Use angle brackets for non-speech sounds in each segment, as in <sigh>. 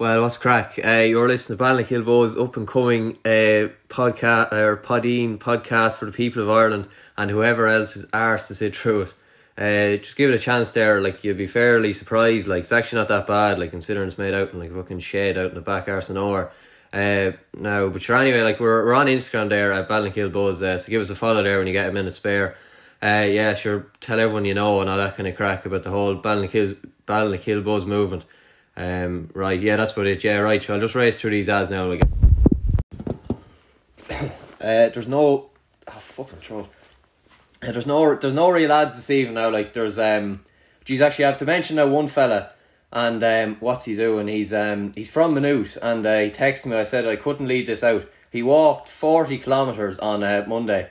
Well, what's crack? Uh, you're listening to Ballinhill Bows up and coming uh, podcast or Podine podcast for the people of Ireland and whoever else is arsed to sit through it. Uh, just give it a chance there. Like you'll be fairly surprised. Like it's actually not that bad. Like considering it's made out in like a fucking shed out in the back arse of nowhere. Uh, no, but sure. Anyway, like we're we're on Instagram there at Ballinhill Buzz. Uh, so give us a follow there when you get a minute spare. Uh, yeah, sure. Tell everyone you know and all that kind of crack about the whole Buzz movement. Um, right, yeah, that's about it. Yeah, right. So I'll just race through these ads now. Again. <coughs> uh, there's no, oh fucking throat. Uh, there's no, there's no real ads this evening now. Like there's um, geez, actually, I have to mention now one fella, and um, what's he doing? He's um, he's from Maynooth, and uh, he texted me. I said I couldn't leave this out. He walked forty kilometers on uh, Monday.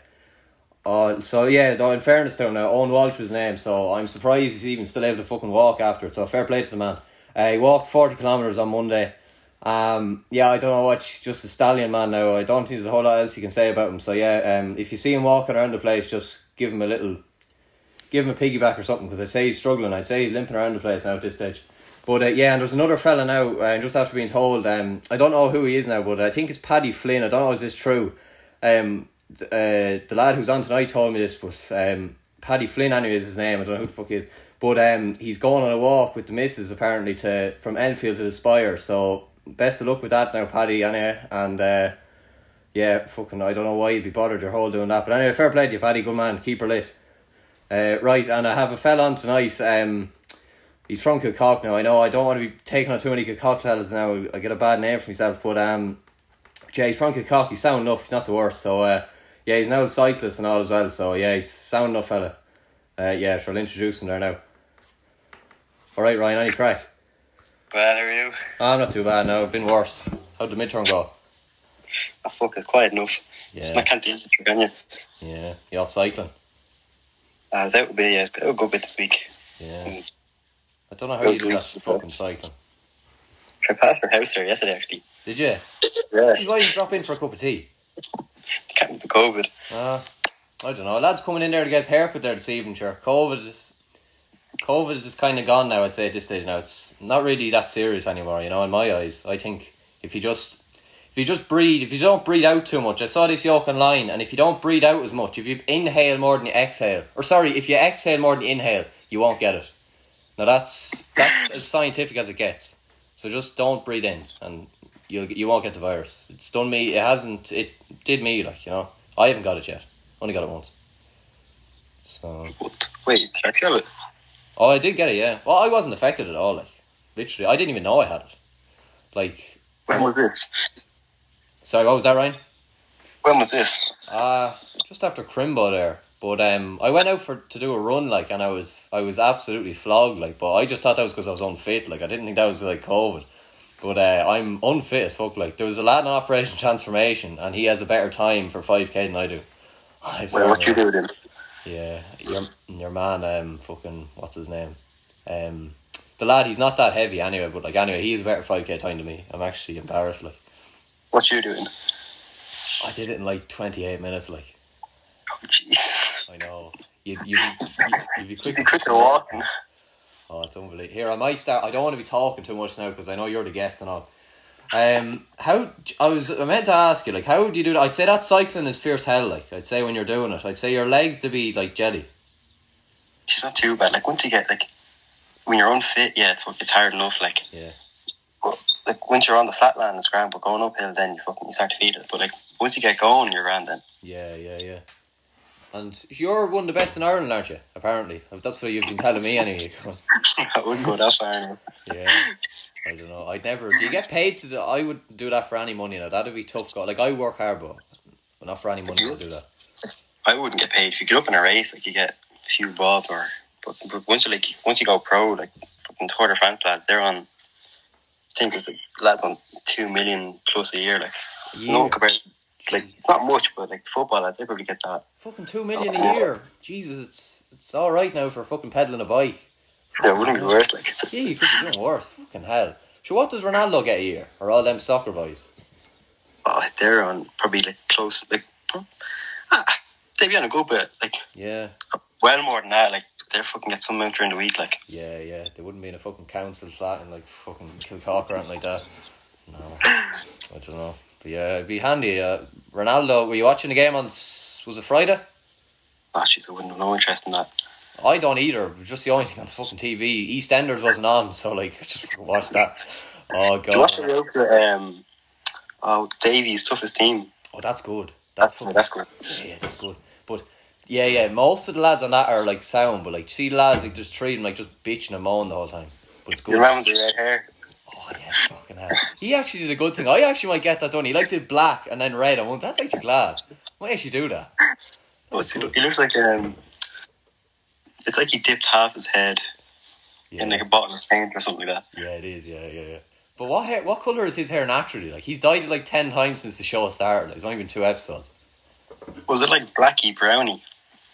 Uh, so yeah, though in fairness to him now, Owen Walsh was his name, so I'm surprised he's even still able to fucking walk after it. So fair play to the man. Uh, he walked 40 kilometres on Monday. Um, yeah, I don't know what, just a stallion man now. I don't think there's a whole lot else you can say about him. So yeah, um, if you see him walking around the place, just give him a little, give him a piggyback or something because I'd say he's struggling. I'd say he's limping around the place now at this stage. But uh, yeah, and there's another fella now, uh, just after being told, um, I don't know who he is now, but I think it's Paddy Flynn. I don't know if this true. Um, uh, the lad who's on tonight told me this, but um, Paddy Flynn anyway is his name. I don't know who the fuck he is. But um, he's going on a walk with the missus apparently to from Enfield to the Spire. So best of luck with that now, Paddy. Anyway, and uh, yeah, fucking, I don't know why you'd be bothered your whole doing that. But anyway, fair play to you, Paddy. Good man, keep her lit. Uh, right, and I have a fella on tonight. Um, he's from Kilcock now. I know I don't want to be taking on too many Kilcock fellas now. I get a bad name for myself, but um, yeah, he's from Kilcock. He's sound enough. He's not the worst. So uh, yeah, he's now a cyclist and all as well. So yeah, he's sound enough fella. Uh, yeah, so I'll introduce him there now. All right, Ryan, any crack? Well, are you? I'm not too bad now. I've been worse. How'd the midterm go? Oh, fuck, it's quiet enough. Yeah. I can't do it, can you? Yeah. You off cycling? I was out a bit, yeah. It's got a good bit this week. Yeah. Mm. I don't know how you do that fucking cycling. I passed your house there yesterday, actually. Did you? Yeah. Why did you drop in for a cup of tea? Can't with the COVID. Uh, I don't know. Lads coming in there to get his haircut there this evening, sure. COVID is COVID is kind of gone now. I'd say at this stage now, it's not really that serious anymore. You know, in my eyes, I think if you just if you just breathe, if you don't breathe out too much, I saw this yoke online, and if you don't breathe out as much, if you inhale more than you exhale, or sorry, if you exhale more than you inhale, you won't get it. Now that's that's as scientific as it gets. So just don't breathe in, and you'll you won't get the virus. It's done me. It hasn't. It did me like you know. I haven't got it yet. Only got it once. So. Wait, I kill it. Oh, I did get it. Yeah. Well, I wasn't affected at all. Like, literally, I didn't even know I had it. Like, When was this? sorry, what was that, Ryan? When was this? Uh just after Crimbo there. But um, I went out for to do a run, like, and I was I was absolutely flogged, like. But I just thought that was because I was unfit, like. I didn't think that was like COVID. But uh, I'm unfit as fuck. Like, there was a lad on Operation Transformation, and he has a better time for five k than I do. I Well, what you do then? Yeah, your your man, um, fucking what's his name, um, the lad. He's not that heavy anyway, but like anyway, he has a better five k time than me. I'm actually embarrassed. Like What you doing? I did it in like twenty eight minutes. Like Oh, jeez. I know you you you'd be quick. Be quicker walking. Oh, it's unbelievable. Here, I might start. I don't want to be talking too much now because I know you're the guest and all. Um, how I was I meant to ask you like how do you do that? I'd say that cycling is fierce hell. Like I'd say when you're doing it, I'd say your legs to be like jelly. It's not too bad. Like once you get like when you're unfit, yeah, it's it's hard enough. Like, Yeah. but, like once you're on the flat land, it's grand. But going uphill, then you fucking you start to feel it. But like once you get going, you're grand. Then Yeah, yeah, yeah. And you're one of the best in Ireland, aren't you? Apparently, that's what you've been telling me anyway. <laughs> I wouldn't go that far. Yeah, I don't know. I'd never. Do you get paid to do? I would do that for any money. Now that'd be tough. Go like I work hard, but not for any money. I'll do that. I wouldn't get paid if you get up in a race. Like you get a few bob, or but, but once you like once you go pro, like fucking Tour de France lads, they're on. I think it's like lads on two million plus a year. Like it's Yeah. no compared. It's like it's not much, but like the football lads, they probably get that. Fucking two million a year. Jesus, it's it's all right now for fucking peddling a bike. Yeah, it wouldn't be worse. Like Yeah, you could be doing worse. Fucking hell. So what does Ronaldo get a year? Or all them soccer boys? oh, they're on probably like close. Like ah, they'd be on a good bit. Like Yeah. well more than that. Like they're fucking get some out during the week. Like Yeah, yeah. They wouldn't be in a fucking council flat in like fucking Kilcock or anything like that. No, <sighs> I don't know. But yeah, it'd be handy. Uh, Ronaldo, were you watching the game on was it Friday? oh jeez, I wouldn't have no interest in that. I don't either. It was just the only thing on the fucking TV. EastEnders wasn't on, so like <laughs> just watched that. Oh you watch god. the Oprah, um, oh Davy's toughest team? Oh, that's good. That's That's fucking that's good. Yeah, that's good. But yeah, yeah, most of the lads on that are like sound, but like see the lads like there's three them like just bitching and moaning the whole time. But it's good. Your man with the red hair. Oh yeah, fucking hell. He actually did a good thing. I actually might get that done. He like did black and then red. I went, that's actually class. Might actually do that. Oh, it's, he looks like um, it's like he dipped half his head in like a bottle of paint or something like that. yeah, it is. Yeah, yeah, yeah. But what hair, what color is his hair naturally? Like he's dyed it like ten times since the show started. Like, it's only been two episodes. Was it like blacky browny?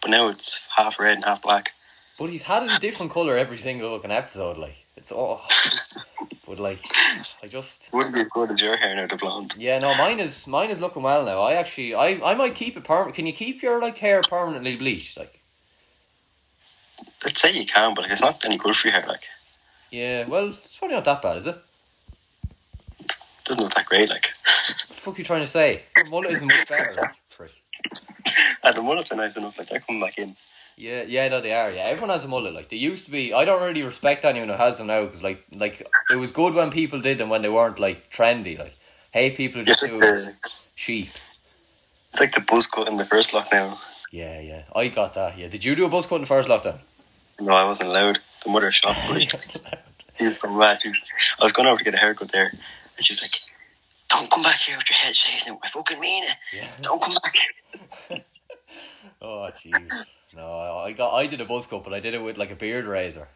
But now it's half red and half black. But he's had a different color every single fucking episode. Like it's oh. all. <laughs> but like I just Wouldn't be as good as your hair now, the blonde. Yeah, no, mine is mine is looking well now. I actually, I, I might keep it permanent. Can you keep your like hair permanently bleached? Like, I'd say you can, but like, it's not any good for your hair. Like, yeah, well, it's probably not that bad, is it? doesn't look that great. Like, What the fuck are you trying to say? Your mullet isn't much better. <laughs> Prick. and the mullets are nice enough. Like, they're coming back in. Yeah, yeah, no, they are. Yeah, everyone has a mullet. Like, they used to be. I don't really respect anyone who has them now because, like, like it was good when people did them when they weren't like trendy. Like, hey, people who just do the, sheep. it's like the buzz cut in the first lockdown. Yeah, yeah, I got that. Yeah, did you do a buzz cut in the first lockdown? No, I wasn't allowed. The mother shot <laughs> me. He was so mad. Was, I was going over to get a haircut there, and she was like, "Don't come back here with your head shaved. I fucking mean it. yeah. Don't come back." <laughs> Oh, jeez. No, I got. I did a buzz cut, but I did it with like a beard razor.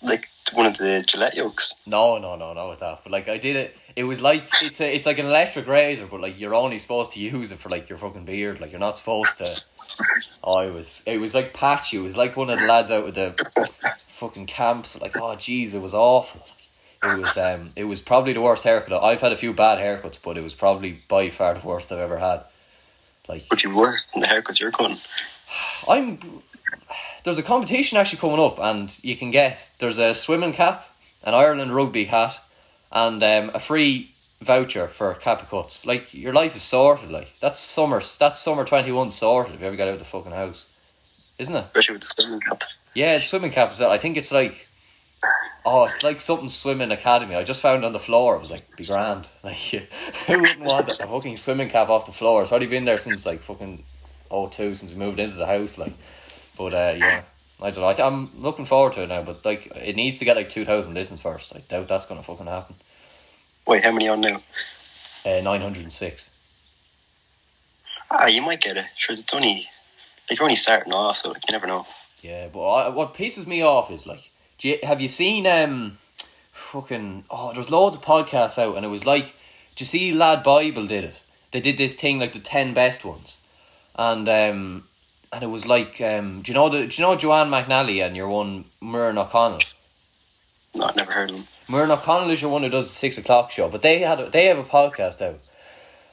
Like one of the Gillette yokes. No, no, no, not with that. But like I did it. It was like it's a, it's like an electric razor, but like you're only supposed to use it for like your fucking beard. Like you're not supposed to. Oh, it was it was like patchy. It was like one of the lads out with the fucking camps. Like oh, jeez, it was awful. It was um, it was probably the worst haircut. I've had a few bad haircuts, but it was probably by far the worst I've ever had. Like But you were in the haircuts you're cutting. I'm there's a competition actually coming up, and you can get there's a swimming cap, an Ireland rugby hat, and um, a free voucher for Cappy cuts. Like your life is sorted. Like that's summer. That's summer twenty one sorted. If you ever get out of the fucking house, isn't it? Especially with the swimming cap. Yeah, it's swimming cap as well. I think it's like. Oh, it's like something swimming academy. I just found on the floor. It was like be grand. <laughs> Like who wouldn't want a fucking swimming cap off the floor? It's already been there since like fucking 02 since we moved into the house. Like, but uh, yeah, I don't know. I, I'm looking forward to it now. But like, it needs to get like two thousand listens first. I doubt that's gonna fucking happen. Wait, how many on now? Uh, nine hundred and six. Ah, you might get it. Sure, it's only like you're only starting off, so you never know. Yeah, but I, what pisses me off is like, you, have you seen um, fucking oh, there's loads of podcasts out, and it was like, do you see Lad Bible did it? They did this thing like the ten best ones, and um, and it was like um, do you know the do you know Joanne McNally and your one Muireann O'Connell? No, I've never heard of them. Muireann O'Connell is your one who does the six o'clock show, but they had a, they have a podcast out,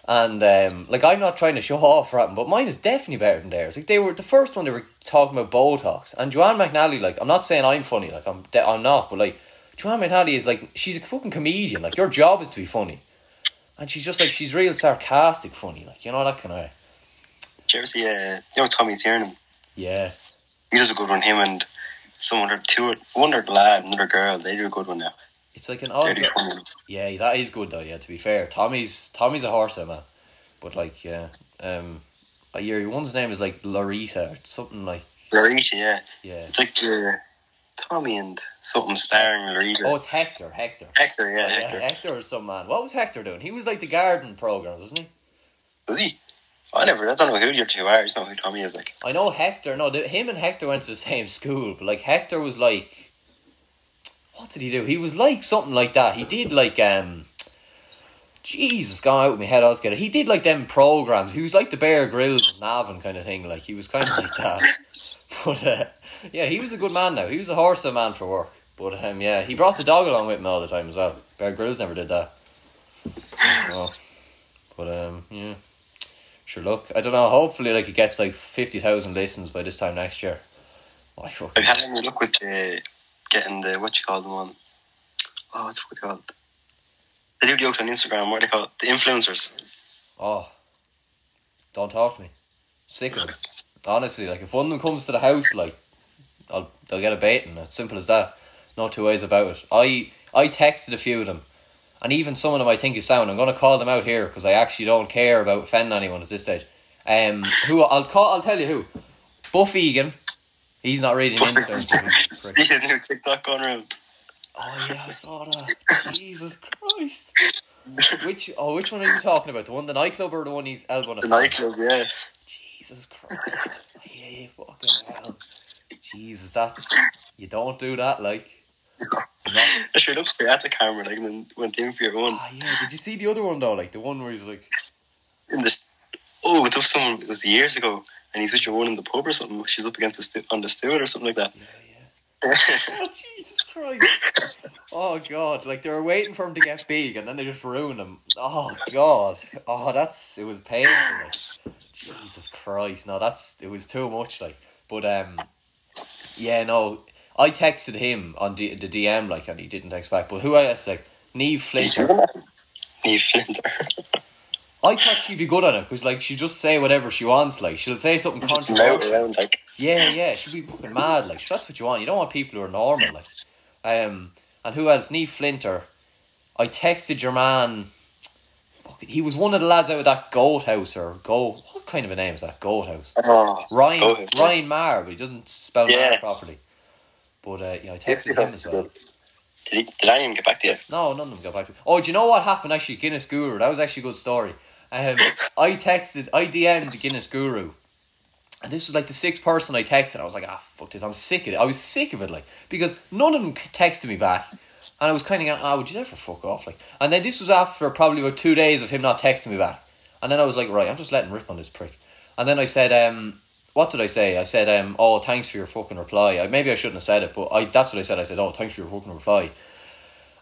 and um, like I'm not trying to show <laughs> off for them, but mine is definitely better than theirs. Like they were the first one they were talking about Botox, and Joanne McNally, like I'm not saying I'm funny, like I'm de- I'm not, but like Joanne McNally is like she's a fucking comedian. Like your job is to be funny, and she's just like she's real sarcastic funny, like you know that kind of. Did you ever see uh, you know Tommy Tiernan? Yeah, He does a good one. Him and someone or two, one or lad, another girl. They do a good one now. It's like an odd. Yeah, that is good though. Yeah, to be fair, Tommy's Tommy's a horse, man. But like, yeah, um, like your one's name is like Laurita or something like Laurita, yeah. yeah. It's like uh, Tommy and something starring Laurita. Oh, it's Hector. Hector. Hector, yeah, Oh, yeah, Hector. Hector is some man. What was Hector doing? He was like the garden program, wasn't he? Was he? I never. I don't know who your two are. I don't know who Tommy is. Like, I know Hector. No, the, him and Hector went to the same school, but like Hector was like, what did he do? He was like something like that. He did like um, Jesus, gone out with my head altogether. He did like them programs. He was like the Bear Grylls of Navan kind of thing. Like he was kind of like that. <laughs> But uh, yeah, he was a good man. Now he was a horse of man for work. But um, yeah, he brought the dog along with him all the time as well. Bear Grylls never did that. But um, yeah. Sure, look, I don't know. Hopefully, like it gets like fifty thousand listens by this time next year. I fucking. Have with the getting the what you call them on? Oh, what's it called? They do jokes on Instagram. What do they call? The influencers. Oh, don't talk to me. Sick of them. Honestly, like if one of them comes to the house, like I'll they'll get a baiting. It's simple as that. No two ways about it. I I texted a few of them, and even some of them I think is sound. I'm going to call them out here because I actually don't care about offending anyone at this stage. Um, who I'll call? I'll tell you who. Buff Egan. He's not an influencer. prick. New TikTok going around. Oh yeah, I saw that. <laughs> Jesus Christ. Which oh which one are you talking about? The one the nightclub or the one he's elbowing The nightclub, yeah. Jesus Christ. yeah, fucking hell. Jesus, that's you don't do that like. That sure looks great at the camera, like, and then went in for your own. oh yeah, did you see the other one though? Like the one where he's like In the, oh, it was someone, it was years ago, and he's with your in the pub or something. She's up against the stu- on the stool or something like that. Yeah, <laughs> yeah. Oh Jesus Christ. Oh god, like they were waiting for him to get big and then they just ruined him. Oh god. Oh that's it was painful. Like. Jesus Christ. No, that's it was too much like. But um yeah, no. I texted him on the, the DM like and he didn't text back. But who I asked like Neve Flinter. Neve Flinter. <laughs> I thought she'd be good on it because like she just say whatever she wants. Like she'll say something controversial. around, like, Yeah, yeah, she'd be fucking mad. Like that's what you want. You don't want people who are normal. Like, um, and who else? Neve Flinter. I texted your man. He was one of the lads out of that goat house or goat. What kind of a name is that? Goat house. oh, Ryan Goat yeah. Ryan Marr, but he doesn't spell Marr properly. But uh, yeah, I texted him as well. Did, he, did anyone get back to you? No, none of them got back to me. Oh, do you know what happened actually? Guinness Guru. That was actually a good story. Um, I texted, I DM'd Guinness Guru. And this was like the sixth person I texted. I was like, ah, fuck this. I'm sick of it. I was sick of it, like, because none of them texted me back. And I was kind of going, ah, would you ever fuck off? Like, and then this was after probably about two days of him not texting me back. And then I was like, right, I'm just letting rip on this prick. And then I said, um, what did I say? I said, um, oh, thanks for your fucking reply. I, maybe I shouldn't have said it, but I that's what I said. I said, oh, thanks for your fucking reply.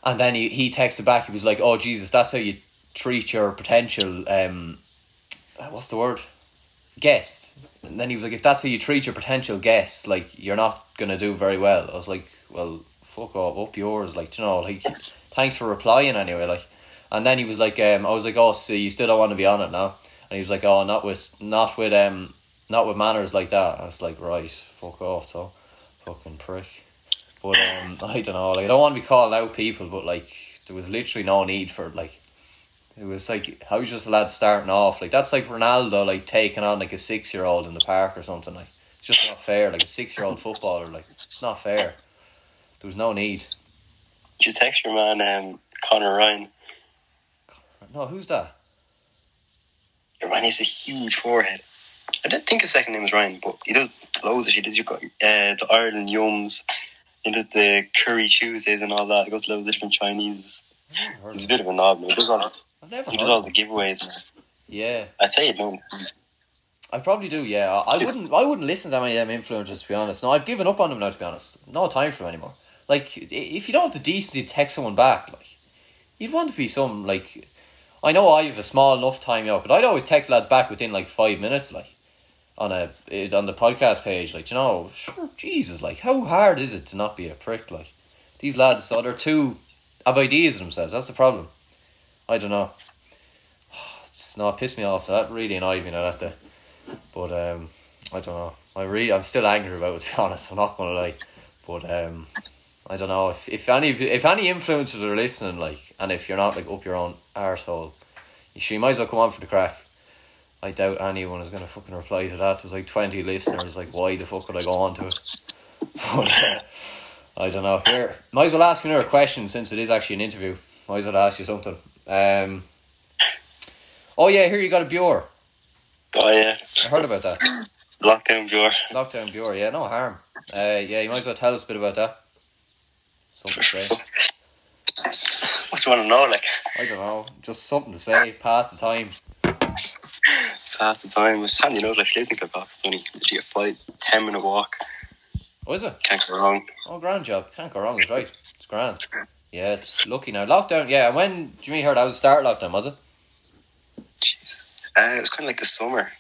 And then he, he texted back. He was like, "Oh Jesus, that's how you treat your potential um, uh, what's the word? Guests." And then he was like, "If that's how you treat your potential guests, like you're not gonna do very well." I was like, "Well, fuck off, up yours." Like you know, like thanks for replying anyway. Like, and then he was like, um, "I was like, oh, so you still don't want to be on it now?" And he was like, "Oh, not with not with um not with manners like that." I was like, "Right, fuck off, so fucking prick." But um, <laughs> I don't know. Like I don't want to be calling out people, but like there was literally no need for. Like it was like how was just a lad starting off? Like that's like Ronaldo like taking on like a six year old in the park or something. Like it's just not fair. Like a six year old footballer. Like it's not fair. There was no need. Did you text your man, um, Connor Ryan? No, who's that? Your man has a huge forehead. I don't think his second name is Ryan, but he does loads of shit. He does your, uh, the Ireland Yums. He does the Curry Tuesdays and all that. He goes to loads of different Chinese. I've never heard He's a bit of a knob, man. He does all. I've never heard does all the giveaways. Man. Yeah, I'd say you know. I probably do. Yeah, I I wouldn't. I wouldn't listen to many of them influencers to be honest. No, I've given up on them now. To be honest, no time for them anymore. Like, if you don't have the decency to text someone back, like, you'd want to be some like. I know I have a small enough time out, but I'd always text lads back within like five minutes, like on a on the podcast page. Like, you know, sure, Jesus, like, how hard is it to not be a prick? Like, these lads, so they're too have ideas of themselves. That's the problem. I don't know. <sighs> It's not pissed me off. That really annoyed me. Now that day. But um, I don't know. I really, I'm still angry about it. To be <laughs> honest, I'm not gonna lie. But um, I don't know if if any if any influencers are listening, like, and if you're not like up your own arsehole, you sure you might as well come on for the crack. I doubt anyone is gonna fucking reply to that. There's like twenty listeners. Like, why the fuck would I go on to it? <laughs> But uh, I don't know. Here, might as well ask another question since it is actually an interview. Might as well ask you something. Um. Oh yeah, here you got a Bure. Oh yeah, I heard about that. lockdown pure. Lockdown Bure, yeah, no harm. Uh, yeah, you might as well tell us a bit about that. Something to say. What do you want to know? Like, I don't know, just something to say. Pass the time. Pass the time was handy enough. Like, Schleswig Park. It's only literally a five, ten minute walk. Oh, is it? Can't go wrong. Oh, grand job. Can't go wrong. It's right. It's grand. Yeah, it's lucky now. Lockdown. Yeah, and when Jimmy heard that was the start lockdown, was it? Jeez. Uh, it was kind of like the summer,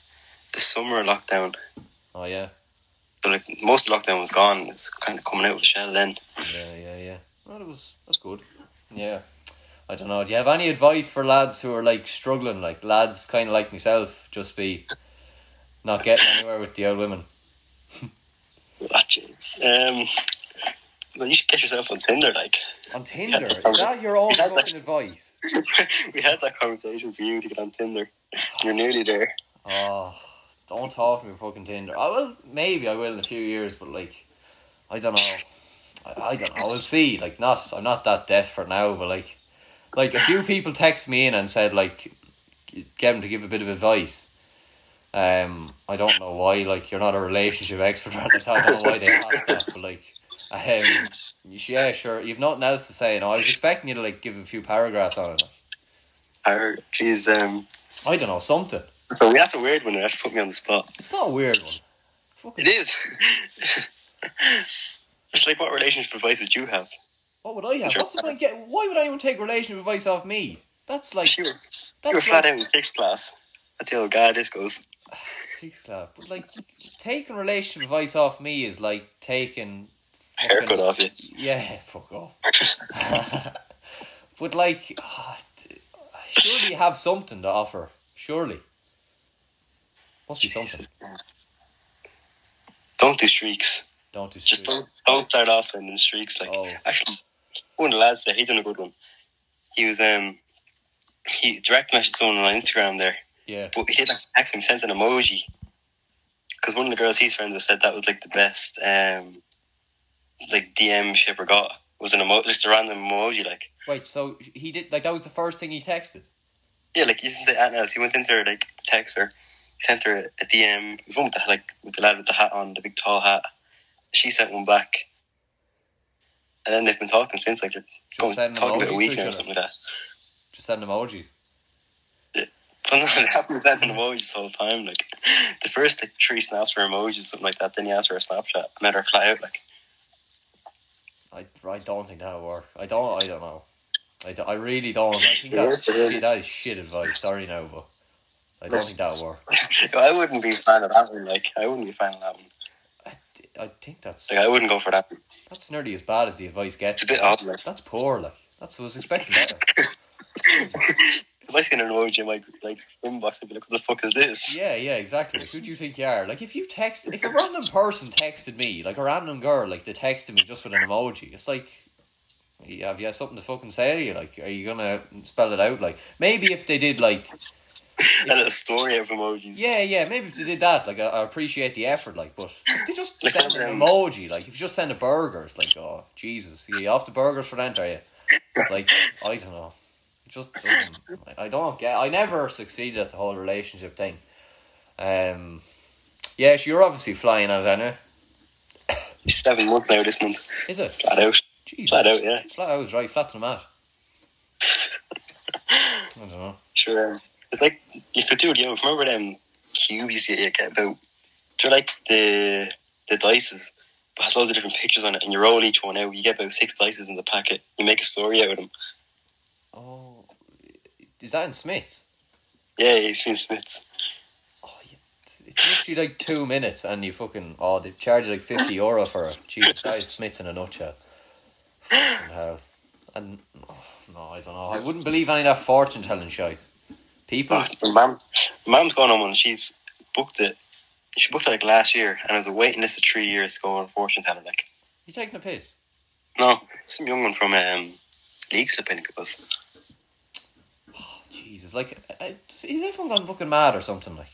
the summer lockdown. Oh yeah. So like most of lockdown was gone. It's kind of coming out of the shell then. Yeah, yeah, yeah. Well, it was that's good. Yeah. I don't know. Do you have any advice for lads who are like struggling, like lads kind of like myself, just be not getting anywhere with the old women? <laughs> Watches. Um, well, you should get yourself on Tinder. Like On Tinder, is that your own fucking advice? <laughs> we had that conversation for you to get on Tinder. You're nearly there. Oh, don't talk to me fucking Tinder. I will, maybe I will in a few years, but like, I don't know. I, I don't know. We'll see. Like, not I'm not that desperate now, but like, like a few people text me in and said like, get them to give a bit of advice. Um, I don't know why. Like, you're not a relationship expert. I don't know why they asked that, but like, um, yeah, sure. You've nothing else to say. No, I was expecting you to like give a few paragraphs on it. I heard. Please. Um, I don't know something. so that's a weird one. That put me on the spot. It's not a weird one. It's fucking. It is. <laughs> it's like what relationship advice would you have? What would I have? What's the point? Get why would anyone take relationship advice off me? That's like You were, you were that's flat like out in sixth class. I tell God, this goes. <sighs> sixth class. But like taking relationship advice off me is like taking haircut off you. Yeah, <laughs> fuck off. <laughs> but like, t- <sighs> surely you have something to offer. Surely, must be something. Don't do streaks. Don't do Just streaks. don't don't start off in streaks. Like Oh. actually, one of the lads there, he done a good one. He was um he direct messaged someone on Instagram there, Yeah, but he didn't actually sent an emoji because one of the girls he's friends with said that was like the best um like DM she ever got was an emo just a random emoji like wait. So he did like that was the first thing he texted. yeah like he didn't say anything else. He went into her like text her, he sent her a DM. He went with the like with the lad with the hat on, the big tall hat. She sent one back. And then they've been talking since, like they're going talking about a weekend or something like that. Just send emojis. But <laughs> no, they haven't sent an emojis the whole time. Like <laughs> the first like three snaps were emojis, something like that. Then he asked for a Snapchat, met her fly out. Like I, I don't think that would work. I don't. I don't know. I, I really don't. I think that's shit. That is shit advice. Sorry, no, but I don't think that would work. <laughs> I wouldn't be a fan of that one. Like I wouldn't be a fan of that one. I, I think that's Like I wouldn't go for that. one. that's nearly as bad as the advice gets. It's a bit odd. Like That's poor. Like that's what I was expecting. Better. <laughs> if I seen an emoji in my like inbox, I'd be like, "What the fuck is this?" Yeah, yeah, exactly. Like, who do you think you are? Like, if you text, if a random person texted me, like a random girl, like they texted me just with an emoji, it's like, you- have you have something to fucking say to you? Like, are you gonna spell it out? Like, maybe if they did, like, <laughs> A little story of emojis. yeah, yeah, maybe if they did that, like, I, I appreciate the effort, like, but if they just Like, send an um, emoji, like, if you just send a burger, it's like, oh, Jesus, you off the burgers for rent, are you? Like, I don't know. Just doesn't, I don't get, I never succeeded at the whole relationship thing. Um, yeah, you're obviously flying out, anyway. He's seven months now this month. Is it? Flat out. Jesus. Flat out. Yeah. Flat out, right, flat to the mat. <laughs> I don't know. Sure. It's like you could do it. You know, remember them cubes you get about? They're like the the dices, but has loads of different pictures on it, and you roll each one out. You get about six dices in the packet. You make a story out of them. Is that in Smyths? Yeah, he's been Smyths. Oh, it's literally like two minutes, and you fucking oh, they charge like fifty euro for it. Jesus, that is Smyths in a nutshell. Fucking hell. And oh, no, I don't know. I wouldn't believe any of that fortune telling shit. People, Oh, mum, mum's going on one. She's booked it. She booked it like last year, and there's a waiting list of three years to go on fortune telling. Like, you taking a piss? no, some young one from um, Leixlip, I think it was. Jesus, like, uh, is everyone gone fucking mad or something? Like,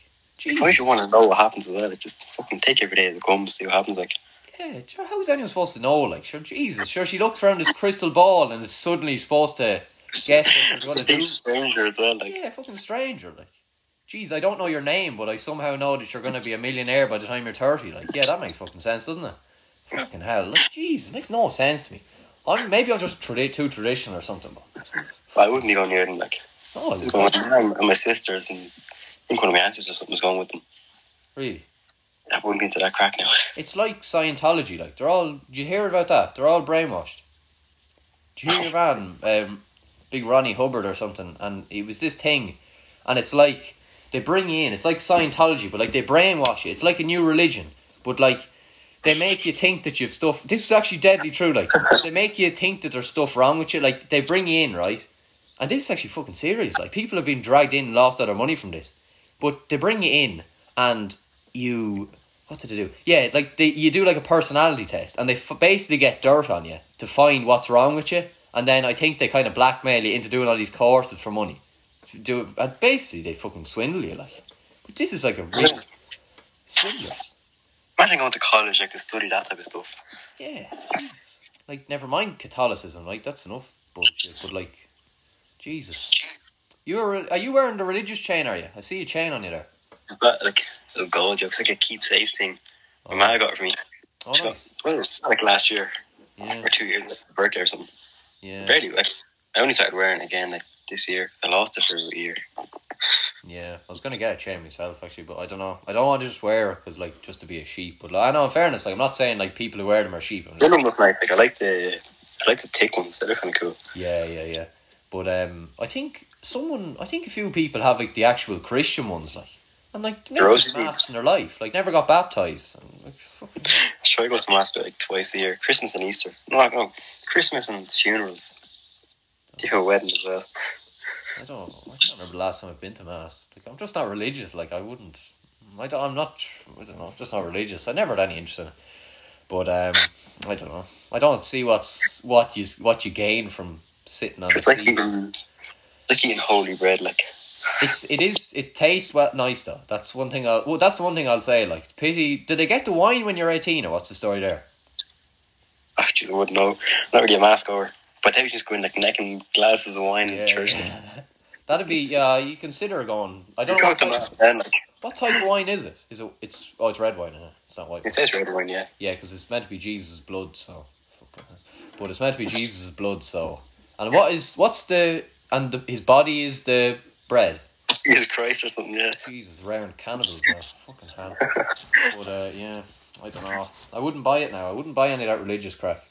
Why Jesus. you want to know what happens as well? Like, just fucking take every day as it comes, see what happens. Like, Yeah, sure, how is anyone supposed to know? Like, sure, Jesus, sure, she looks around this crystal ball and is suddenly supposed to guess what they're going to do. stranger as well. Like, Yeah, fucking stranger. Like, jeez, I don't know your name, but I somehow know that you're going to be a millionaire by the time you're 30. Like, yeah, that makes fucking sense, doesn't it? Fucking hell. Like, jeez, it makes no sense to me. I'm, maybe I'm just tradi- too traditional or something, but I wouldn't be going near them. Like, no, I I was would going my and my sisters, and I think one of my aunts or something was going with them. really. I wouldn't be into that crack now. <laughs> It's like Scientology. Like, they're all. Did you hear about that? They're all brainwashed. Do you hear your <laughs> man, um, Big Ronnie Hubbard or something? And it was this thing, and it's like they bring you in. It's like Scientology, but like they brainwash you. It's like a new religion, but like they make you think that you've stuff. This is actually deadly true. Like they make you think that there's stuff wrong with you. Like they bring you in, right? And this is actually fucking serious. Like people have been dragged in, and lost all their money from this, but they bring you in and you. What did they do? Yeah, like they you do like a personality test, and they f- basically get dirt on you to find what's wrong with you, and then I think they kind of blackmail you into doing all these courses for money. Do and basically they fucking swindle you like. But this is like a real serious. Imagine going to college like to study that type of stuff. Yeah, like never mind Catholicism, like that's enough bullshit. But like, Jesus, you are are you wearing the religious chain? Are you? I see a chain on you there. But like a gold joke, it's like a keepsafe thing. My man got it for me. Oh, nice. Well, like last year Yeah, or two years, like birthday or something. yeah, Barely. Like I only started wearing it again like this year because I lost it for a year. yeah. I was gonna get a chain myself actually, but I don't know. I don't want to just wear it because like just to be a sheep. But like, I know in fairness, like I'm not saying like people who wear them are sheep. I'm They don't look nice. Like I like the I like the thick ones. They look kind of cool. Yeah, yeah, yeah. But um, I think someone, I think a few people have like the actual Christian ones, like, and like never Rosary been mass in their life, like never got baptized. And, like, fucking, <laughs> I go to mass but like twice a year. Christmas and Easter. No, no. Christmas and funerals. You have wedding as well. I don't. I can't remember the last time I've been to mass. Like, I'm just not religious. Like, I wouldn't. I don't, I'm not. I don't know. I'm just not religious. I never had any interest in it. But um, I don't know. I don't see what's what you what you gain from sitting on the It's like eating, like eating holy bread. Like It's it is it tastes well nice though. That's one thing. I'll well, that's the one thing I'll say. Like pity, did they get the wine when you're eighteen or what's the story there? Ah, actually, I wouldn't know. Not really a mass goer. But they would just go in like necking glasses of wine in church. <laughs> That'd be yeah. You consider going. I don't know what type, mass. Like what type of wine is it. Is it? It's oh, it's red wine. Isn't it? It's not white. it says red wine, yeah. Yeah, because it's meant to be Jesus' blood. So, <laughs> but it's meant to be Jesus' blood. So, and what is what's the and the, his body is the bread. Jesus Christ or something, yeah. Jesus, round cannibals now. Fucking hell. But uh, yeah, I don't know. I wouldn't buy it now. I wouldn't buy any of that religious crap.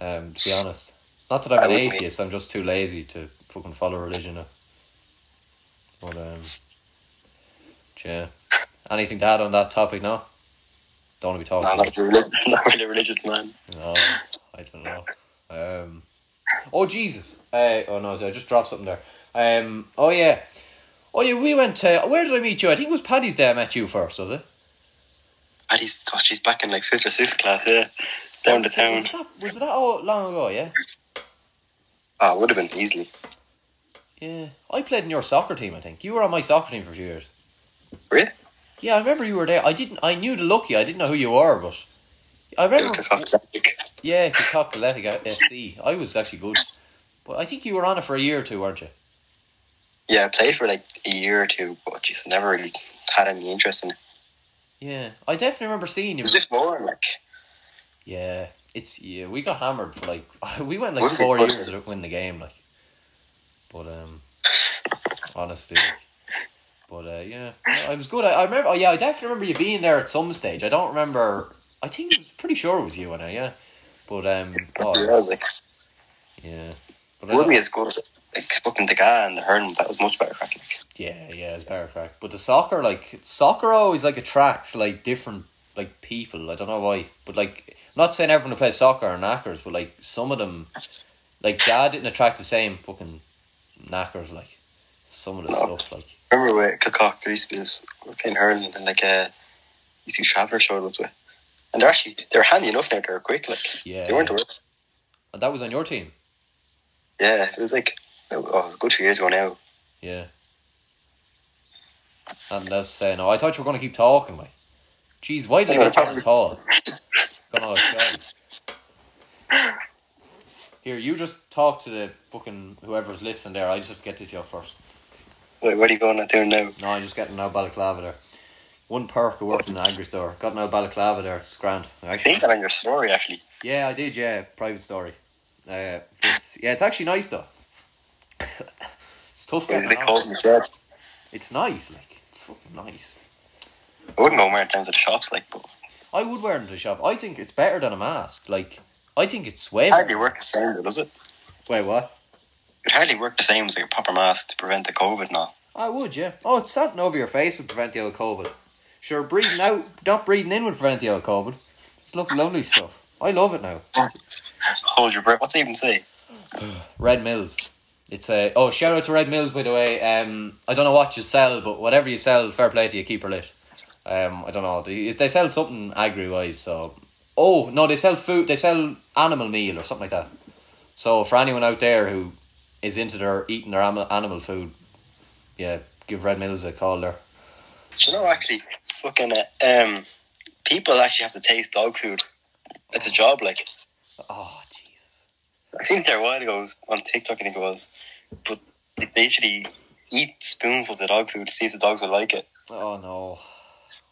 Um, to be honest, not that I'm I an atheist. I'm just too lazy to fucking follow religion. Now. But um, yeah. Anything to add on that topic? No. Don't want to be No, talking. <laughs> not, really, not really religious man. No, I don't know. Um, oh Jesus! Uh, oh no, I just dropped something there. Um, oh yeah, oh yeah. We went to where did I meet you? I think it was Paddy's Day. I met you first, was it? Paddy's. oh, she's back in like fifth or sixth class, yeah. Down to town. Was that, was that oh, long ago? Yeah, Oh, would have been easily. yeah. I played in your soccer team. I think you were on my soccer team for a few years. Really? Yeah, I remember you were there. I didn't. I knew the lucky. I didn't know who you were, but I remember. Yeah, Cock Athletic FC. I was actually good, but I think you were on it for a year or two, weren't you? Yeah, I played for like a year or two, but just never really had any interest in it. Yeah, I definitely remember seeing you. It was just boring, like. Yeah, it's yeah. We got hammered for like <laughs> we went like four years to win the game, like. But um, honestly, but uh, yeah, I was good. I, I remember. Oh yeah, I definitely remember you being there at some stage. I don't remember. I think it was pretty sure it was you and I. Yeah, but um, oh, yeah, like, yeah, but wouldn't be as good. Like, fucking the guy and the hurling, that was much better crack. Like. Yeah, yeah, it's better crack. But the soccer, like soccer, always like attracts like different like people. I don't know why, but like I'm not saying everyone who plays soccer are knackers, but like some of them, like Dad didn't attract the same fucking knackers. Like some of the No. stuff, like Remember when Kilcock, there used to be playing hurling and like uh, used to be Traveller showed us with. And they're actually, they're handy enough now, they're quick, like. yeah, They weren't the worst. and oh, that was on your team. Yeah, it was like, oh, it was a good few years ago now. Yeah, and that's saying, no, I thought you were going to keep talking, like. Jeez, why did I get you tall? <laughs> Gonna show. Here, you just talk to the fucking whoever's listening there. I just have to get this out first. Wait, what are you going on doing now? No, I'm just getting now balaclava there. One perk of working in an Agri store. Got no balaclava there. It's grand. I think that on your story, actually. yeah, I did. Yeah, private story. Uh, it's, yeah, it's actually nice though. <laughs> it's tough It was a getting bit cold in the. It's nice, like it's fucking nice. I wouldn't go wearing it down to the shops, like, but I would wear it to the shop. I think it's better than a mask. Like I think it's way it hardly work the same, does it? Wait, what? It hardly work the same as like a proper mask to prevent the COVID all. I would, yeah. Oh, it's something over your face would prevent the old COVID. Sure, breathing out, not breathing in would prevent the old COVID. It's look lovely stuff. I love it now. Hold your breath. What's it even say? <sighs> Red Mills. It's a oh shout out to Red Mills by the way. Um, I don't know what you sell, but whatever you sell, fair play to you. Keep her lit. Um, I don't know. They, they sell something agri wise. So oh no, they sell food. They sell animal meal or something like that. So for anyone out there who is into their eating their animal animal food, yeah, give Red Mills a call there. Do you know actually, fucking uh, um, people actually have to taste dog food. It's a job, like. Oh Jesus. I think there a while ago on TikTok, I think it was, but they basically eat spoonfuls of dog food to see if the dogs will like it. Oh no.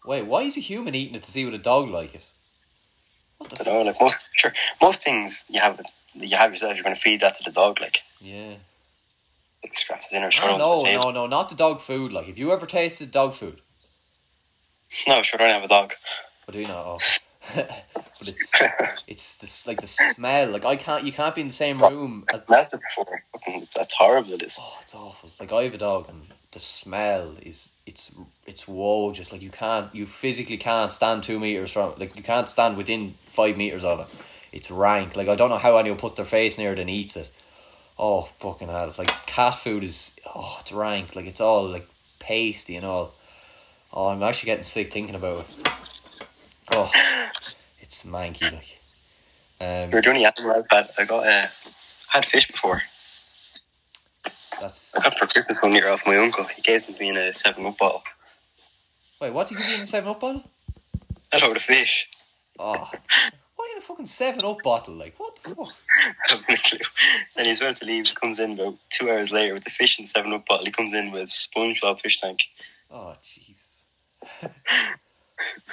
Wait, why is a human eating it to see what a dog like it? What the I don't know, like most, sure, most things you have you have yourself, you're going to feed that to the dog, like Yeah. it scraps in or Oh, no, on the table. no, no, not the dog food. Like, have you ever tasted dog food? No, sure, I don't have a dog. I do not. Oh. <laughs> but it's it's this like the smell. Like I can't. You can't be in the same room. As, Smelled it before. That's horrible. It is. oh, it's awful. Like I have a dog, and the smell is it's it's whoa. Just like you can't. You physically can't stand two meters from. Like you can't stand within five meters of it. It's rank. Like I don't know how anyone puts their face near it and eats it. Oh fucking hell! Like cat food is. Oh, it's rank. Like it's all like pasty and all. Oh, I'm actually getting sick thinking about it. Oh, it's manky like. Um, You're doing the animal I've had. I got uh, had fish before. that's I got for Christmas one year off my uncle. He gave them to me in a seven up bottle. wait. What did you give you in a Seven Up bottle? I load of fish. Oh, why in a fucking Seven Up bottle? Like what the fuck? <laughs> I have no clue. Then he's about to leave. He comes in about two hours later with the fish in the seven up bottle. He comes in with a SpongeBob fish tank. Oh Jesus.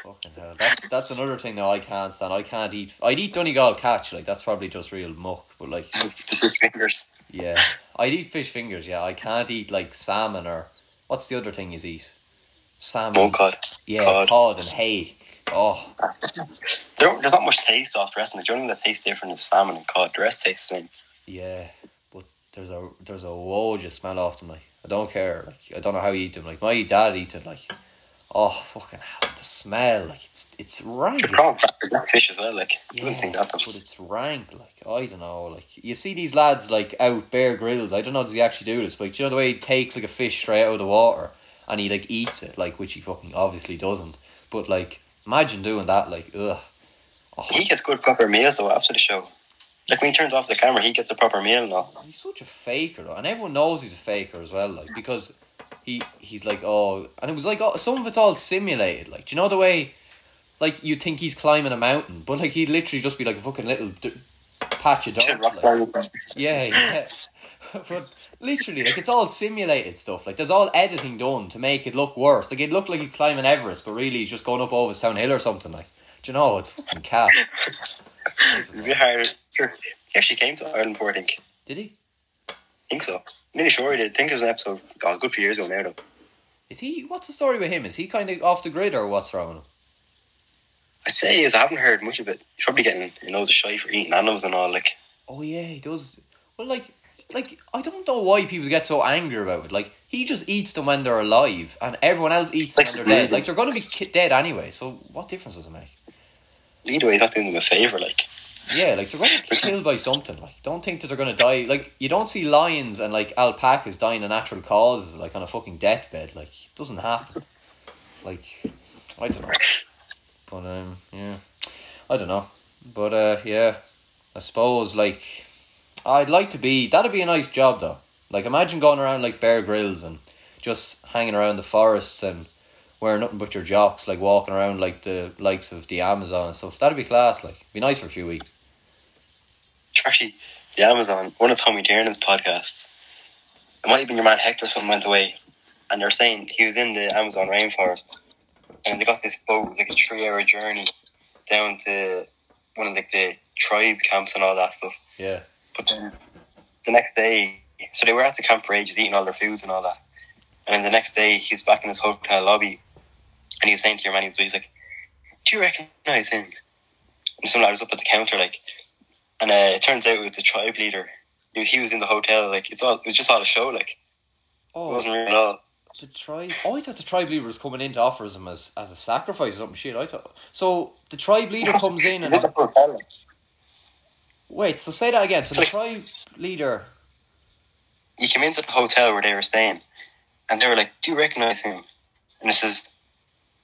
Fucking hell. That's that's another thing though. I can't stand. I can't eat. I'd eat Donegal catch. Like that's probably just real muck. But like, <laughs> fish fingers. yeah, I'd eat fish fingers. Yeah, I can't eat like salmon or what's the other thing you eat? Salmon. Oh god. yeah, cod. cod and hay. Oh, There there's not much taste off the rest of it. The only thing that tastes different is salmon and cod. The rest tastes the same. Yeah, but there's a there's a whoa just smell off them. Like I don't care. Like I don't know how you eat them. Like my dad eat it. Like oh fucking hell, the smell. Like it's it's rank. The prawn that's fish as well. Like, you wouldn't think that. but it's rank. Like I don't know. Like you see these lads like out Bear Grylls. I don't know does he actually do this, but do you know the way he takes like a fish straight out of the water and he like eats it, like which he fucking obviously doesn't. But like imagine doing that. Like ugh. Oh, He gets good proper meals though after the show. Like when he turns off the camera, he gets a proper meal and all. He's such a faker, though, and everyone knows he's a faker as well. Like because he he's like oh, and it was like oh, some of it's all simulated. Like do you know the way, like you think he's climbing a mountain, but like he'd literally just be like a fucking little d- patch of dirt. Like, yeah, yeah. <laughs> but literally, like it's all simulated stuff. Like there's all editing done to make it look worse. Like it looked like he's climbing Everest, but really he's just going up over Sound Hill or something. Like do you know it's fucking cat. <laughs> It'd be hard. Sure. He actually came to Ireland before, I think. Did he? I think so. Sure he did. I think there was an episode oh, a good few years ago now, though. Is he? What's the story with him? Is he kind of off the grid or what's wrong with him? I say is I haven't heard much of it. He's probably getting you know the shy for eating animals and all. Like Oh yeah, he does. Well, like, like I don't know why people get so angry about it. Like he just eats them when they're alive, and everyone else eats them Like, when they're dead. Like they're gonna be dead anyway. So what difference does it make? either way, he's not doing them a favor. Like Yeah, like they're gonna get killed by something. Like don't think that they're gonna die. Like you don't see lions and like alpacas dying of natural causes, like on a fucking deathbed. Like it doesn't happen. Like I don't know, but um, yeah, I don't know, but uh, yeah, I suppose like I'd like to be. That'd be a nice job though. Like imagine going around like Bear Grylls and just hanging around the forests and wearing nothing but your jocks, like walking around like the likes of the Amazon and stuff. That'd be class. Like be nice for a few weeks. Actually, the Amazon, one of Tommy Tiernan's podcasts. It might have been your man Hector. Something went away, and they're saying he was in the Amazon rainforest, and they got this boat, it was like a three-hour journey down to one of like the tribe camps and all that stuff. Yeah. But then the next day, so they were at the camp for ages, eating all their foods and all that. And then the next day, he's back in his hotel lobby, and he was saying to your man, he's like, "Do you recognize him?" And some lad was up at the counter, like, and uh, it turns out it was the tribe leader. He was, in the hotel, like it's all. It was just all a show, like oh, it wasn't real at all. the tribe. Oh, I thought the tribe leader was coming in to offer him as as a sacrifice or something. Shit, I thought. So the tribe leader comes in He's in the and wait. So say that again. So the Like- tribe leader. he came into the hotel where they were staying, and they were like, "Do you recognize him?" And it says,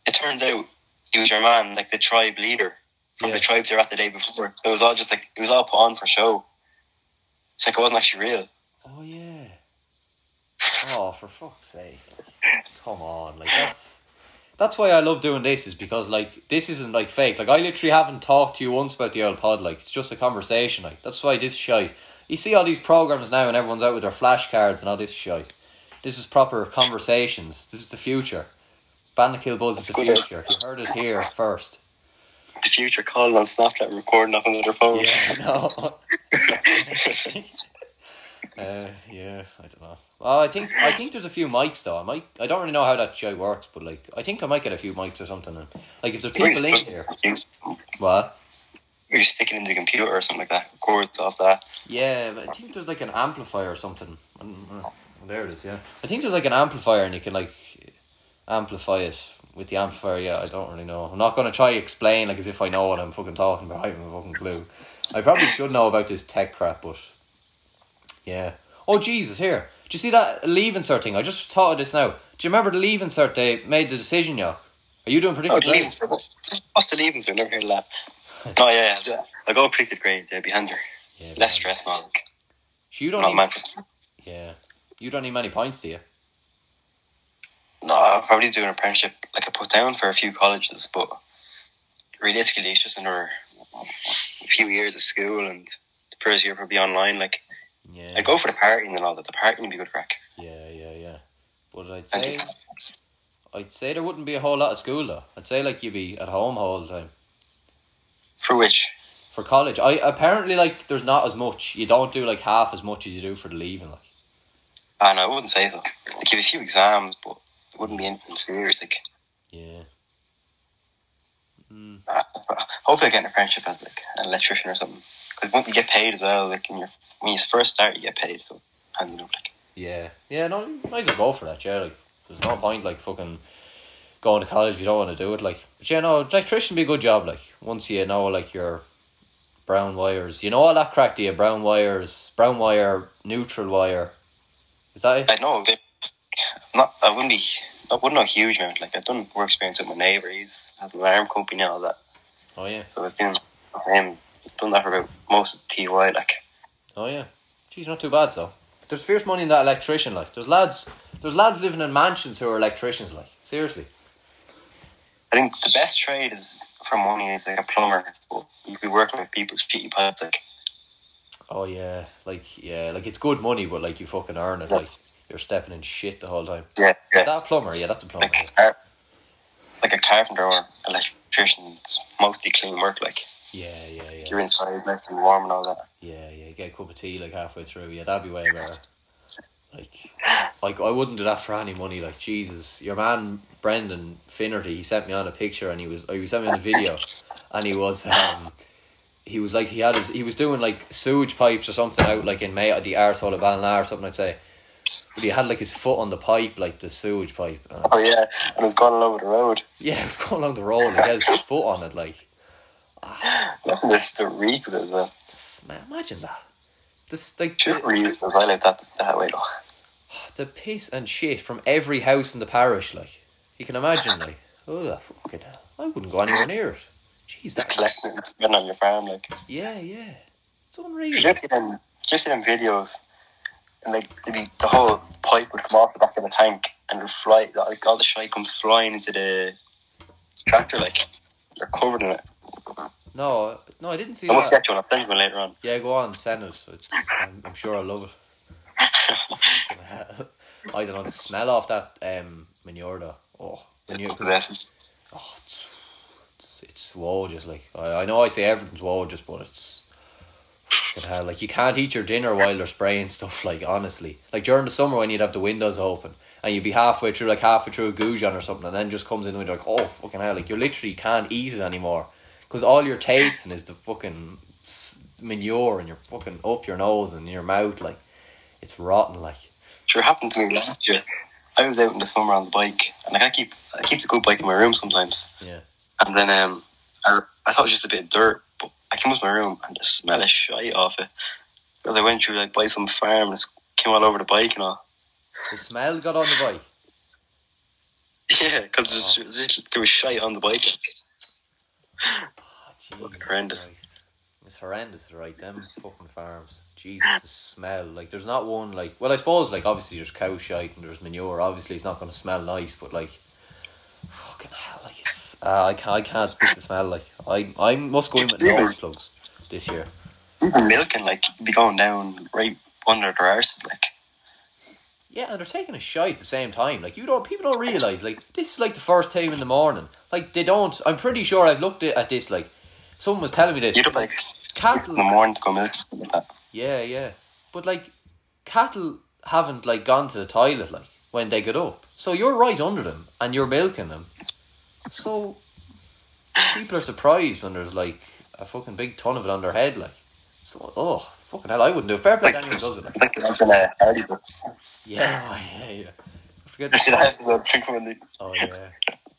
"It turns out he was your man, like the tribe leader from Yeah. the tribes they were at the day before." So it was all just like it was all put on for show. It's like it wasn't actually real. Oh yeah. Oh, for fuck's sake! Come on, like that's that's why I love doing this is because like this isn't like fake. Like I literally haven't talked to you once about the old pod. Like it's just a conversation. Like that's why this shite. You see all these programs now, and everyone's out with their flashcards and all this shite. This is proper conversations. This is the future. Ballinkill Buzz is the future. You heard it here first. The future calling on Snapchat recording off another phone. Yeah, no. <laughs> <laughs> uh, yeah, I don't know. Well, I think I think there's a few mics though. I might. I don't really know how that show works, but like, I think I might get a few mics or something. And, like, if there's people in here, what? You're sticking in the computer or something like that. Records off that. Yeah, but I think there's like an amplifier or something. There it is. Yeah, I think there's like an amplifier, and you can like amplify it with the amplifier. Yeah, I don't really know. I'm not gonna try to explain like as if I know what I'm fucking talking about. I haven't a fucking clue. I probably should know about this tech crap, but yeah. Oh Jesus, here. Do you see that leave insert thing? I just thought of this now. Do you remember the leave insert? They made the decision, yeah. Are you doing Oh, predicted the grades? What's the leaving? So I never heard of <laughs> that. oh yeah, yeah. I go predicted grades. Yeah, behind her. Yeah, Less man. stress. Like, So you don't not need, yeah. You don't need many points, do you? No, I'll probably do an apprenticeship. Like I put down for a few colleges, but realistically, it's just another a few years of school, and the first year probably online. Like Yeah. I go for the partying and all that. The partying would be good crack. Yeah, yeah, yeah. But I'd say I'd say there wouldn't be a whole lot of school though. I'd say like you'd be at home all the time. For which, For college, I apparently like there's not as much. You don't do like half as much as you do for the leaving. Like I know I wouldn't say so. Like you have a few exams, but wouldn't be anything serious. Like yeah, mm, uh, hopefully, I get an apprenticeship as like an electrician or something. Because once you get paid as well, like in your when you first start, you get paid. So handy enough. Like yeah, yeah. No, you might as well go for that. Yeah, like there's no point like fucking going to college if you don't want to do it. Like, but yeah, no, electrician be a good job. Like once you know like your brown wires, you know all that crack. Do you brown wires, brown wire, neutral wire? Is that it? I know. They, not I wouldn't be. I wouldn't know a huge amount. Like I've done work experience with my neighbour. He's has an alarm company and all that. Oh yeah. So I was doing him. Done that for about most of the TY. Like Oh yeah, geez, not too bad. So there's fierce money in that electrician. Like there's lads, there's lads living in mansions who are electricians. Like seriously. I think the best trade is for money is like a plumber. You could be working with people's shitty pipes. Like Oh yeah, like yeah, like it's good money, but like you fucking earn it. Like you're stepping in shit the whole time. yeah, Is yeah. that a plumber? Yeah, that's a plumber. Like a like a carpenter or electrician. It's mostly clean work. Like Yeah, yeah, yeah, you're inside, nice and warm and all that. yeah, yeah. You get a cup of tea like halfway through. Yeah, that'd be way better. Like, like I wouldn't do that for any money. Like Jesus, your man Brendan Finnerty, he sent me on a picture and he was, or he sent me on a video, and he was, um, he was like he had his, he was doing like sewage pipes or something out like in May at the arsehole of Ballinlar or something I'd say, but he had like his foot on the pipe, like the sewage pipe. And, Oh yeah, and it's gone along the road. yeah, <laughs> it was going along the road. Like, he had his <laughs> foot on it. Like, ah. Nothing just to reek with it as well. this, man, imagine that. This like Should reek as well like that that way though. <sighs> the piss and shit from every house in the parish, like you can imagine, like <laughs> oh the fucking hell, I wouldn't go anywhere near it. Jeez, Just collecting it's been on your farm like. yeah, yeah, it's unreal. just see them, just see them videos, and like the the whole pipe would come off the back of the tank and fly. Like all the shite comes flying into the tractor. Like they're covered in it. No, no, I didn't see I must that. get you one. I'll send you one later on. Yeah, go on, send it. I'm, I'm sure I'll love it. <laughs> I don't know the smell off that um manure though. Oh, manure. Oh, it's it's, it's woe just like I, I know I say everything's woe just, but it's hell. Like you can't eat your dinner while they're spraying stuff. Like honestly, like during the summer when you'd have the windows open and you'd be halfway through, like halfway through a goujon or something, and then just comes in and you're like, oh fucking hell, like you literally can't eat it anymore because all you're tasting is the fucking manure and you're fucking up your nose and your mouth like it's rotten. Like Sure happened to me last year. I was out in the summer on the bike, and like, I keep I keep the good bike in my room sometimes. Yeah. And then um, I, I thought it was just a bit of dirt, I came up to my room and the smell of shite off it. Because I went through like by some farm and it came all over the bike and all. The smell got on the bike. <laughs> Yeah, because oh. there, was, there was shite on the bike. Oh, horrendous. Christ. It's horrendous, right? Them fucking farms. Jesus, the smell. Like, there's not one, like, well, I suppose, like, obviously there's cow shite and there's manure. Obviously, it's not going to smell nice, but, like, fucking hell, like, it's, uh, I, can't, I can't stick the smell. Like, I, I must go in with nose plugs this year. Even milking, like, be going down right under their arses, like. Yeah, and they're taking a shite at the same time. Like you don't, people don't realize. Like this is like the first time in the morning. Like they don't. I'm pretty sure I've looked at this. Like someone was telling me this. You'd have like Cattle. in the morning to go milk. Like. Yeah, yeah. But like cattle haven't like gone to the toilet like when they get up. So you're right under them and you're milking them. So people are surprised when there's like a fucking big ton of it on their head. Like so, oh fucking hell, I wouldn't do. it. Fair play to Like, anyone who does it. Like. Like the like in a Hardy Bucks. Yeah, <laughs> oh, yeah, yeah. I forget. Did episode think when they Oh yeah.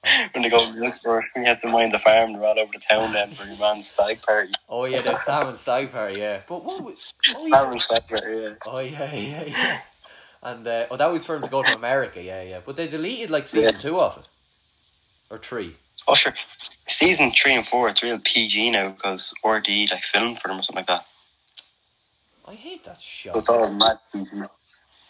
<laughs> when they go milk for he has to mind the farm and all over the town then for your man's stag party. Oh yeah, the salmon stag party, yeah. But what was oh, Salmon yeah. stag party, yeah. oh yeah, yeah, yeah. And uh, oh, that was for him to go to America, yeah, yeah. But they deleted like season Yeah. two of it, or three. Oh sure. Season three and four, it's real PG now because RTÉ like filmed for them or something like that. I hate that So shit. it's all mad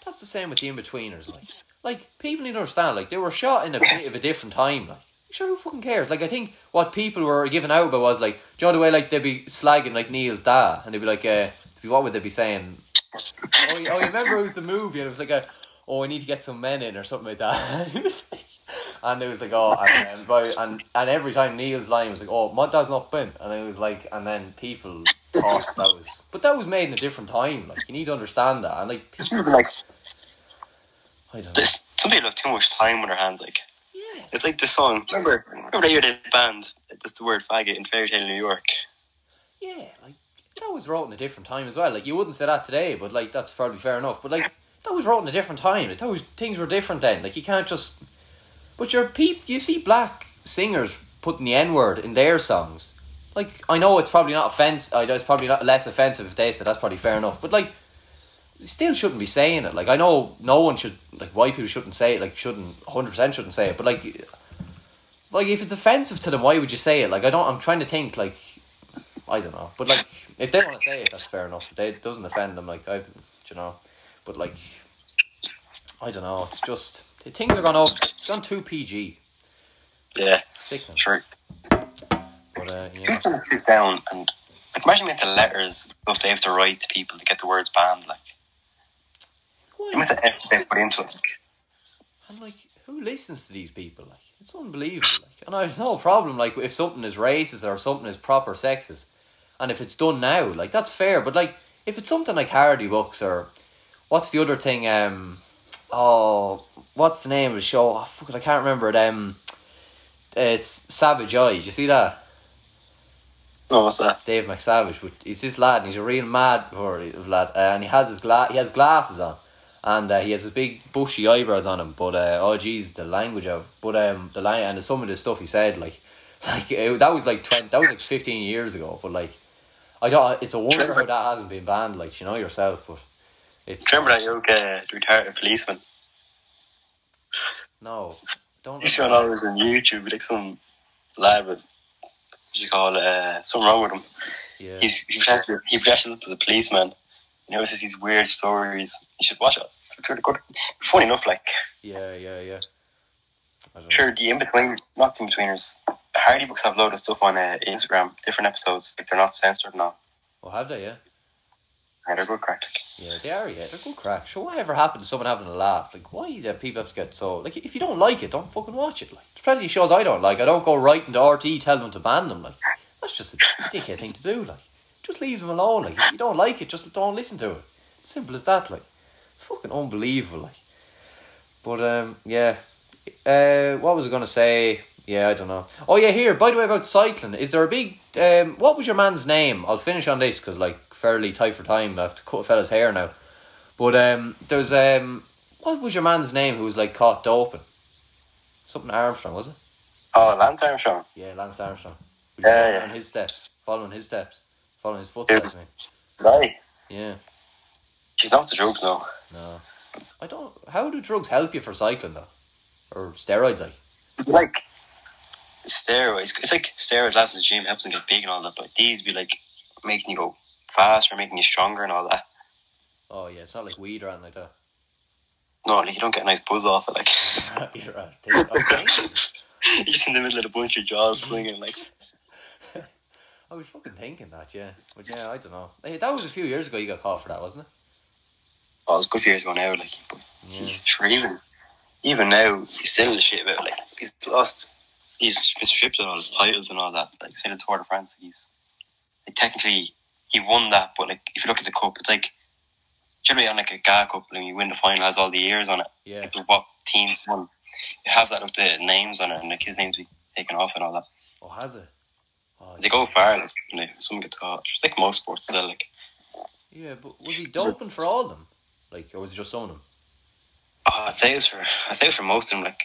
That's the same with the in-betweeners, like. Like, people need to understand, like, they were shot in a bit of a different time, like. Sure, who fucking cares? Like, I think what people were giving out about was, like, do you know the way, like, they'd be slagging, like, Neil's dad, and they'd be like, uh, what would they be saying? Oh, you, oh, you remember it was the movie, and it was like a, oh, I need to get some men in, or something like that. <laughs> It was like- and it was like, oh, and, right, and, and every time Neil's line was like, oh, my dad's not been, and it was like, and then people thought that was, but that was made in a different time, like, you need to understand that, and, like, people, People like I don't know. this some people have too much time on their hands, like Yeah. it's like the song. Remember remember that year the band that's the word faggot in Fairy Tale New York. Yeah, like that was wrote in a different time as well. Like you wouldn't say that today, but like that's probably fair enough. But like that was wrote in a different time. Like, that was things were different then. Like you can't just. But your peep, you see black singers putting the N word in their songs. Like I know it's probably not offensive. I know it's probably not less offensive if they said that's probably fair enough. But like, you still shouldn't be saying it. Like I know no one should. Like white people shouldn't say it. Like shouldn't hundred percent shouldn't say it. But like. Like if it's offensive to them, why would you say it? Like I don't. I'm trying to think. Like I don't know, but like if they want to say it, that's fair enough. They it doesn't offend them, like I, you know, but like I don't know. It's just things are gone up. It's gone too PG. Yeah, Sickening. sure. But uh, yeah, People can sit down and like imagine me the letters stuff they have to write to people to get the words banned. Like Why? imagine the effort they put into it. Like, I'm like, who listens to these people? Like, it's unbelievable. Like, and I have no problem. Like, if something is racist or something is proper sexist, and if it's done now, like that's fair. But like, if it's something like Hardy Bucks or what's the other thing? Um, oh, what's the name of the show? Oh, fuck it, I can't remember it. Um, it's Savage Eye. Did you see that? oh, what's that? Dave McSavage, but he's this lad, and he's a real mad or lad, uh, and he has his gla- he has glasses on, and uh, he has his big bushy eyebrows on him. But uh, oh geez, the language of, but um, the line and some of the stuff he said, like, <laughs> like it, that was like twenty, that was like fifteen years ago. But like, I don't. It's a wonder <laughs> that hasn't been banned. Like you know yourself, but it's remember that yoke uh, the retired policeman? no, don't. He's showing always on YouTube, like some lad with what you call it, uh, something wrong with him. Yeah, He's, he, dresses, he up as a policeman. You know, just these weird stories. You should watch it. It's really good. Funny enough, like, yeah, yeah, yeah. Know. sure, the in between, not the in betweeners. Hardy Bucks have a load of stuff on uh, Instagram, different episodes. Like, they're not censored now. Well, have they? Yeah. Yeah, they're good crack. Yeah, they are. Yeah, they're good crack. So whatever happened to someone having a laugh? Like, why do people have to get so? Like, if you don't like it, don't fucking watch it. Like, there's plenty of shows I don't like. I don't go right into RTÉ tell them to ban them. Like, that's just a dickhead thing to do. Like, just leave them alone. Like, if you don't like it, just don't listen to it. Simple as that. Like, it's fucking unbelievable. Like, but um, yeah. Uh, what was I gonna say? Yeah, I don't know. Oh yeah, here. By the way, about cycling, is there a big? Um, what was your man's name? I'll finish on this because like fairly tight for time. I have to cut a fella's hair now. But um, there's um, What was your man's name who was like caught doping? Something Armstrong, was it? Oh, Lance Armstrong. Yeah, Lance Armstrong. Yeah, yeah. following his steps, following his steps, following his footsteps. mate. Right. Yeah, She's not the drugs now. no, I don't. How do drugs help you for cycling though, or steroids? Like, Like steroids. It's like steroids Last in the gym helps them get big and all that, but these be like making you go faster, making you stronger and all that. oh yeah, it's not like weed or anything like that. No, like you don't get a nice buzz off it. Like Your ass. I you're just in the middle of a bunch of jaws swinging. Like <laughs> I was fucking thinking that, yeah. But yeah, I don't know. Hey, that was a few years ago. You got caught for that, wasn't it? oh, it was a good few years ago now. Like, but Yeah. sure, even even now he's still in the shit about it. like he's lost. He's been stripped of all his titles and all that. Like say the Tour de France, he's like technically he won that, but like if you look at the cup, it's like generally on like a GA Cup and you win the final has all the years on it. Yeah. Like what team won? You have that with the names on it and like his names be taken off and all that. Oh, has it? Oh, They go far. Like you know, some get caught. It's like most sports well. Like yeah, but was he doping for all of them? Like, or was it just some of them? oh, I'd say it's for I'd say it's for most of them. Like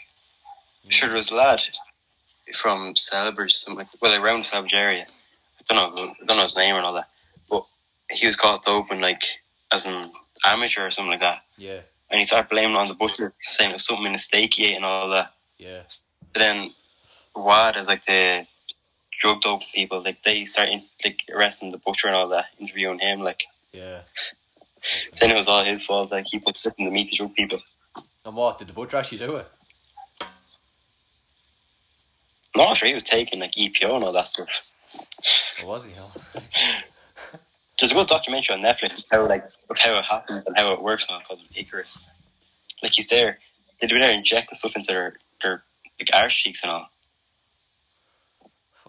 sure, there was a lad from Celbridge, something like well around the Celbridge area. I don't know, I don't know his name and all that, he was caught open like as an amateur or something like that, Yeah, and he started blaming on the butcher, saying it was something in the steak he ate and all that. yeah. But then WAD as like the drug dope people, like they started like arresting the butcher and all that, interviewing him, like Yeah. saying it was all his fault, like he put shit in the meat to drug people. And what did the butcher actually do it? No, sure he was taking like EPO and all that stuff. Or was he? Huh? <laughs> There's a good documentary on Netflix of how like of how it happens and how it works now called Icarus. Like he's there, they do there inject the stuff into their their like arse cheeks and all.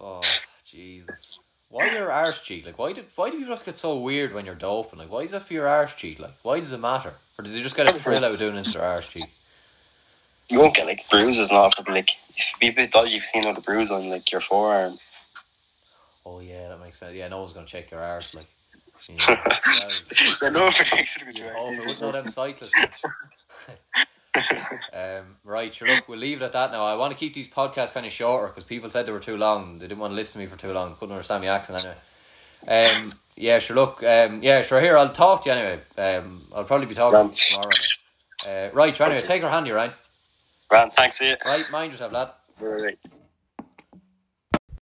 Oh, Jesus. Why your arse cheek? Like, why did why do people have to get so weird when you're doping? Like, why is that for your arse cheek? Like, why does it matter? Or do they just get a thrill out of doing it into their arse cheek? You won't get like bruises and all, but like if people thought you've seen all the bruise on like your forearm. Oh yeah, that makes sense. Yeah, no one's gonna check your arse. Like, yeah, well, <laughs> They're known for taking you hope it wouldn't know them cyclists. <laughs> um, right, sure. Look, we'll leave it at that now. I want to keep these podcasts kind of shorter because people said they were too long. They didn't want to listen to me for too long. Couldn't understand my accent anyway. Um, yeah, sure. Look, um, yeah, sure. Here, I'll talk to you anyway. Um, I'll probably be talking Right. tomorrow. Uh, right, sure. Anyway, take her hand, you Ryan. Grant, thanks see you. Right, mind yourself, lad. Right.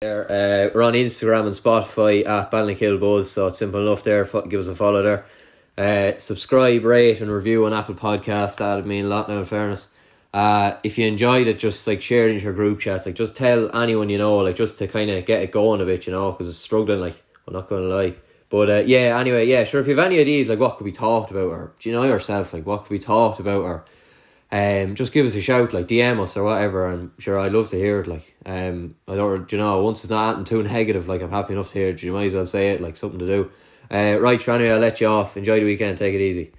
There, uh, we're on Instagram and Spotify at Ballinkill Buzz, so it's simple enough there. Give us a follow there. Uh, subscribe, rate, and review on Apple Podcast. That'd mean a lot now, in fairness. Uh, if you enjoyed it, just like share it your group chats. Like, just tell anyone you know, like, just to kind of get it going a bit, you know, because it's struggling. Like, I'm not going to lie. But uh, yeah, anyway, yeah, sure. If you have any ideas, like, what could be talked about, or do you know yourself, like, what could be talked about, or um, just give us a shout, like DM us or whatever, I'm sure, I'd love to hear it. Like, um, I don't, you know, once it's not too negative, like I'm happy enough to hear it. You might as well say it, like something to do. Uh, right, Shani, I'll let you off. Enjoy the weekend. Take it easy.